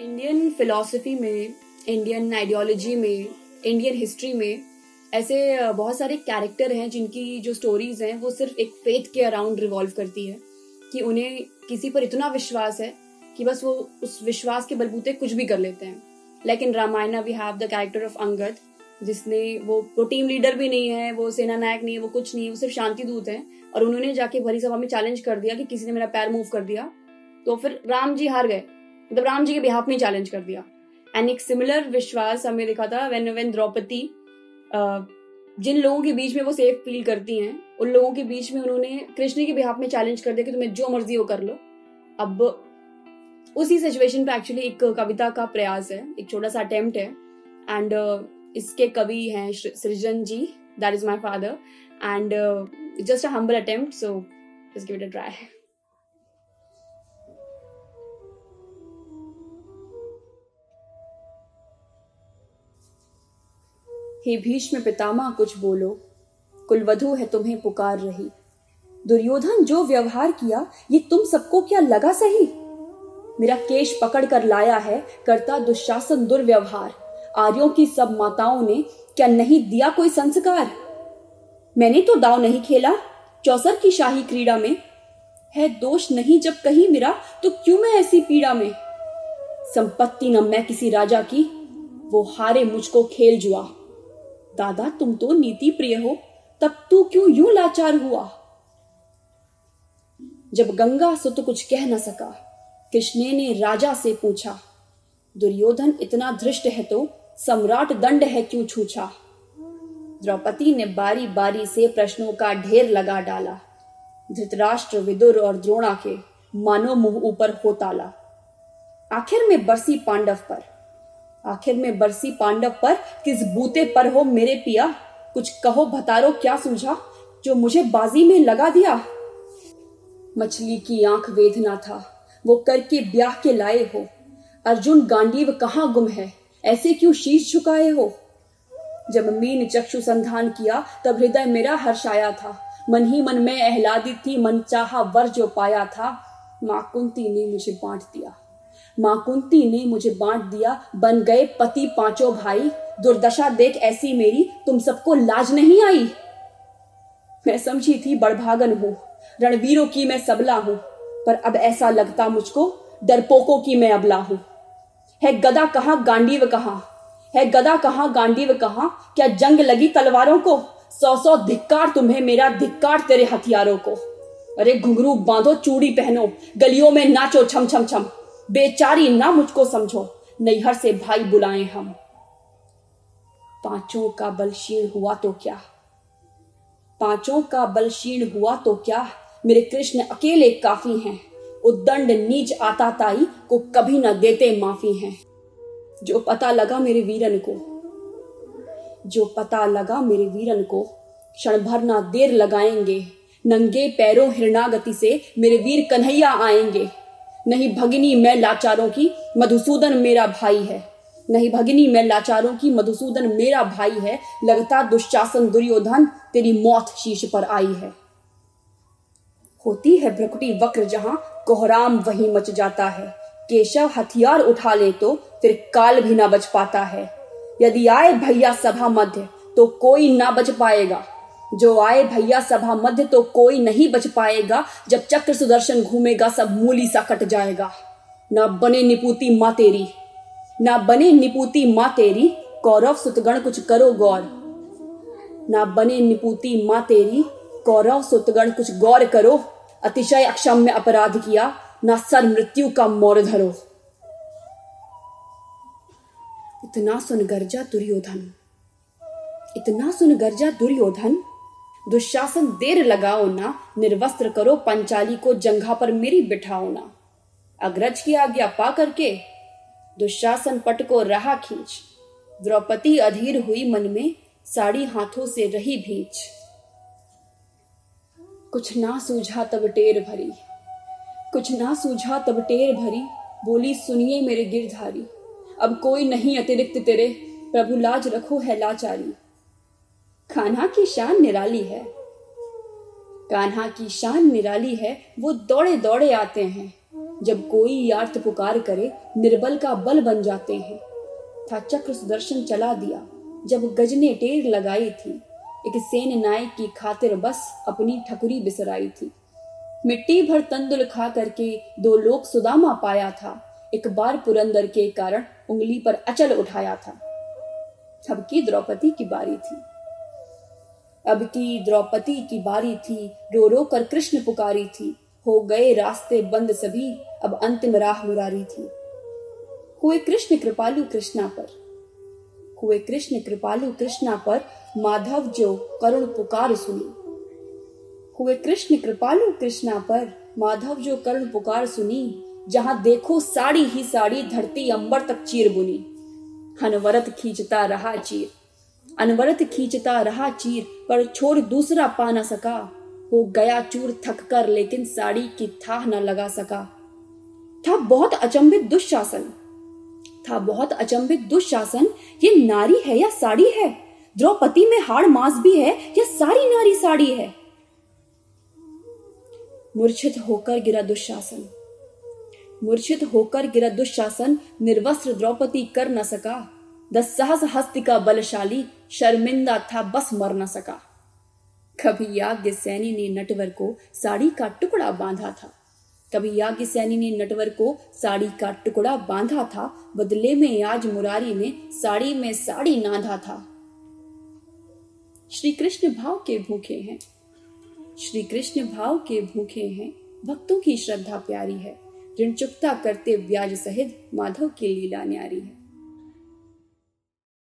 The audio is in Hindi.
इंडियन फिलॉसफी में इंडियन आइडियोलॉजी में इंडियन हिस्ट्री में ऐसे बहुत सारे कैरेक्टर हैं जिनकी जो स्टोरीज हैं, वो सिर्फ़ एक फेथ के अराउंड रिवॉल्व करती है कि उन्हें किसी पर इतना विश्वास है कि बस वो उस विश्वास के बलबूते कुछ भी कर लेते हैं। Like in Ramayana we have the character of Angad जिसने वो वो टीम लीडर भी नहीं है, वो सेना नायक नहीं है, वो कुछ नहीं है, वो सिर्फ़ शांति दूत है और उन्होंने जाके भरी सभा में चैलेंज कर दिया कि किसी ने मेरा पैर मूव कर दिया। तो फिर राम जी हार गए। मतलब राम जी के बिहाफ में चैलेंज कर दिया। एंड एक सिमिलर विश्वास हमें देखा था वेन वेन द्रौपदी जिन लोगों के बीच में वो सेफ़ फील करती हैं, उन लोगों के बीच में उन्होंने कृष्ण के बिहाफ में चैलेंज कर दिया कि तुम्हें जो मर्ज़ी वो कर लो। अब उसी सिचुएशन पे एक्चुअली एक कविता का प्रयास है, एक छोटा सा अटेम्प्ट है। एंड इसके कवि हैं Srijan ji that is my father and just a humble attempt so just give it a try हे भीष्म पितामह, कुछ बोलो। कुलवधु है तुम्हें पुकार रही। दुर्योधन जो व्यवहार किया, ये तुम सबको क्या लगा सही? मेरा केश पकड़ कर लाया है, करता दुशासन दुर्व्यवहार। आर्यों की सब माताओं ने क्या नहीं दिया कोई संस्कार? मैंने तो दाव नहीं खेला, चौसर की शाही क्रीड़ा में। है दोष नहीं जब कहीं मेरा तो क्यों मैं ऐसी पीड़ा में? संपत्ति न मैं किसी राजा की, वो हारे मुझको खेल जुआ। दादा तुम तो नीति प्रिय हो, तब तू क्यों यूँ लाचार हुआ? जब गंगा सुत कुछ कह न सका, कृष्ण ने राजा से पूछा, दुर्योधन इतना धृष्ट है तो सम्राट दंड है क्यों छूछा? द्रौपदी ने बारी बारी से प्रश्नों का ढेर लगा डाला, धृतराष्ट्र, विदुर और द्रोणा के मानो मुँह ऊपर हो ताला। आखिर में बरसी पांडव पर आखिर में बरसी पांडव पर किस बूते पर हो मेरे पिया? कुछ कहो भतारो, क्या सूझा जो मुझे बाजी में लगा दिया? मछली की आँख वेदना था। वो करके ब्याह के लाए हो। अर्जुन गांडीव कहाँ गुम है? ऐसे क्यों शीश झुकाए हो? जब मीन चक्षु संधान किया, तब हृदय मेरा हर्षाया था। मन ही मन में एहलादित थी, मन चाहा वर जो पाया था। माँ कुंती ने मुझे बांट दिया। माँ कुंती ने मुझे बांट दिया, बन गए पति पाँचों भाई। दुर्दशा देख ऐसी मेरी, तुम सबको लाज नहीं आई? मैं समझी थी बड़भागन हूँ, रणवीरों की मैं सबला हूँ, पर अब ऐसा लगता मुझको डरपोकों की मैं अबला हूँ। है गदा कहा, गांडीव कहा? है गदा कहा, गांडीव कहा? क्या जंग लगी तलवारों को? सौ सौ धिक्कार तुम्हें मेरा, धिक्कार तेरे हथियारों को। अरे घुंघरू, बांधो चूड़ी पहनो, गलियों में नाचो छम छम छम। बेचारी ना मुझको समझो। नैहर से भाई बुलाए हम। पाँचों का बल क्षीण हुआ तो क्या? पाँचों का बल क्षीण हुआ तो क्या? मेरे कृष्ण अकेले काफ़ी हैं। उद्दंड नीच आता ताई को कभी न देते माफ़ी हैं। जो पता लगा मेरे वीरन को, जो पता लगा मेरे वीरन को, क्षण भर ना देर लगाएँगे। नंगे पैरों हिरणागति से मेरे वीर कन्हैया आएँगे। नहीं भगिनी, मैं लाचारों की मधुसूदन मेरा भाई है। नहीं भगिनी, मैं लाचारों की मधुसूदन मेरा भाई है। लगता दुशासन दुर्योधन तेरी मौत शीश पर आई है। होती है भ्रकुटी वक्र जहाँ कोहराम वहीं मच जाता है। केशव हथियार उठा ले तो फिर काल भी ना बच पाता है। यदि आए भैया सभा मध्य तो कोई ना बच पाएगा। जो आए भैया सभा मध्य तो कोई नहीं बच पाएगा, जब चक्र सुदर्शन घूमेगा, सब मूली सा कट जाएगा। ना बने निपुती माँ तेरी, ना बने निपुती माँ तेरी, कौरव सुतगण कुछ करो गौर। ना बने निपुती माँ तेरी, कौरव सुतगण कुछ गौर करो। अतिशय अक्षम में अपराध किया, ना सर मृत्यु का मोर धरो। इतना सुन गर्जा दुर्योधन, इतना सुन गर्जा दुर्योधन दुशासन देर लगाओ ना, निर्वस्त्र करो पंचाली को जंघा पर मेरी बिठाओ ना। अग्रज की आज्ञा पा करके दुशासन पट को रहा खींच। द्रौपदी अधीर हुई मन में, साड़ी हाथों से रही भींच। कुछ ना सूझा तब टेर भरी। कुछ ना सूझा तब टेर भरी, बोली, सुनिए मेरे गिरधारी, अब कोई नहीं अतिरिक्त तेरे, प्रभु लाज रखो है लाचारी। कान्हा की शान निराली है। कान्हा की शान निराली है, वो दौड़े दौड़े आते हैं। जब कोई यार्थ पुकार करे, निर्बल का बल बन जाते हैं। था चक्र सुदर्शन चला दिया, जब गज ने टेर लगाई थी। एक सेन नायक की खातिर बस अपनी ठकुरी बिसराई थी। मिट्टी भर तंदुल खा करके दो लोग सुदामा पाया था। एक बार पुरंदर के कारण उंगली पर अचल उठाया था। अब की द्रौपदी की बारी थी। अब की द्रौपदी की बारी थी रो रो कर कृष्ण पुकारी थी। हो गए रास्ते बंद सभी, अब अंतिम राह मुरारी थी। हुए कृष्ण कृपालु कृष्णा पर। हुए कृष्ण कृपालु कृष्णा पर माधव जो करुण पुकार सुनी। हुए कृष्ण कृपालु कृष्णा पर माधव जो करुण पुकार सुनी, जहाँ देखो साड़ी ही साड़ी धरती अंबर तक चीर बुनी। हनवरत खींचता रहा चीर। अनवरत खींचता रहा चीर, पर छोड़ दूसरा पा न सका। हो गया चूर थक कर, लेकिन साड़ी की थाह न लगा सका। था बहुत अचंभित दुशासन। था बहुत अचंभित दुशासन, ये नारी है या साड़ी है? द्रौपदी में हाड़ मांस भी है या सारी नारी साड़ी है? मूर्छित होकर गिरा दुशासन। मूर्छित होकर गिरा दुशासन, निर्वस्त्र द्रौपदी कर न सका। दस सहस हस्त का बलशाली शर्मिंदा था, बस मर न सका। कभी याज्ञ सैनी ने नटवर को साड़ी का टुकड़ा बांधा था। कभी याज्ञ सैनी ने नटवर को साड़ी का टुकड़ा बांधा था, बदले में आज मुरारी ने साड़ी में साड़ी नाधा था। श्री कृष्ण भाव के भूखे हैं। श्री कृष्ण भाव के भूखे हैं। भक्तों की श्रद्धा प्यारी है। ऋण चुकता करते ब्याज सहित माधव की लीला न्यारी है।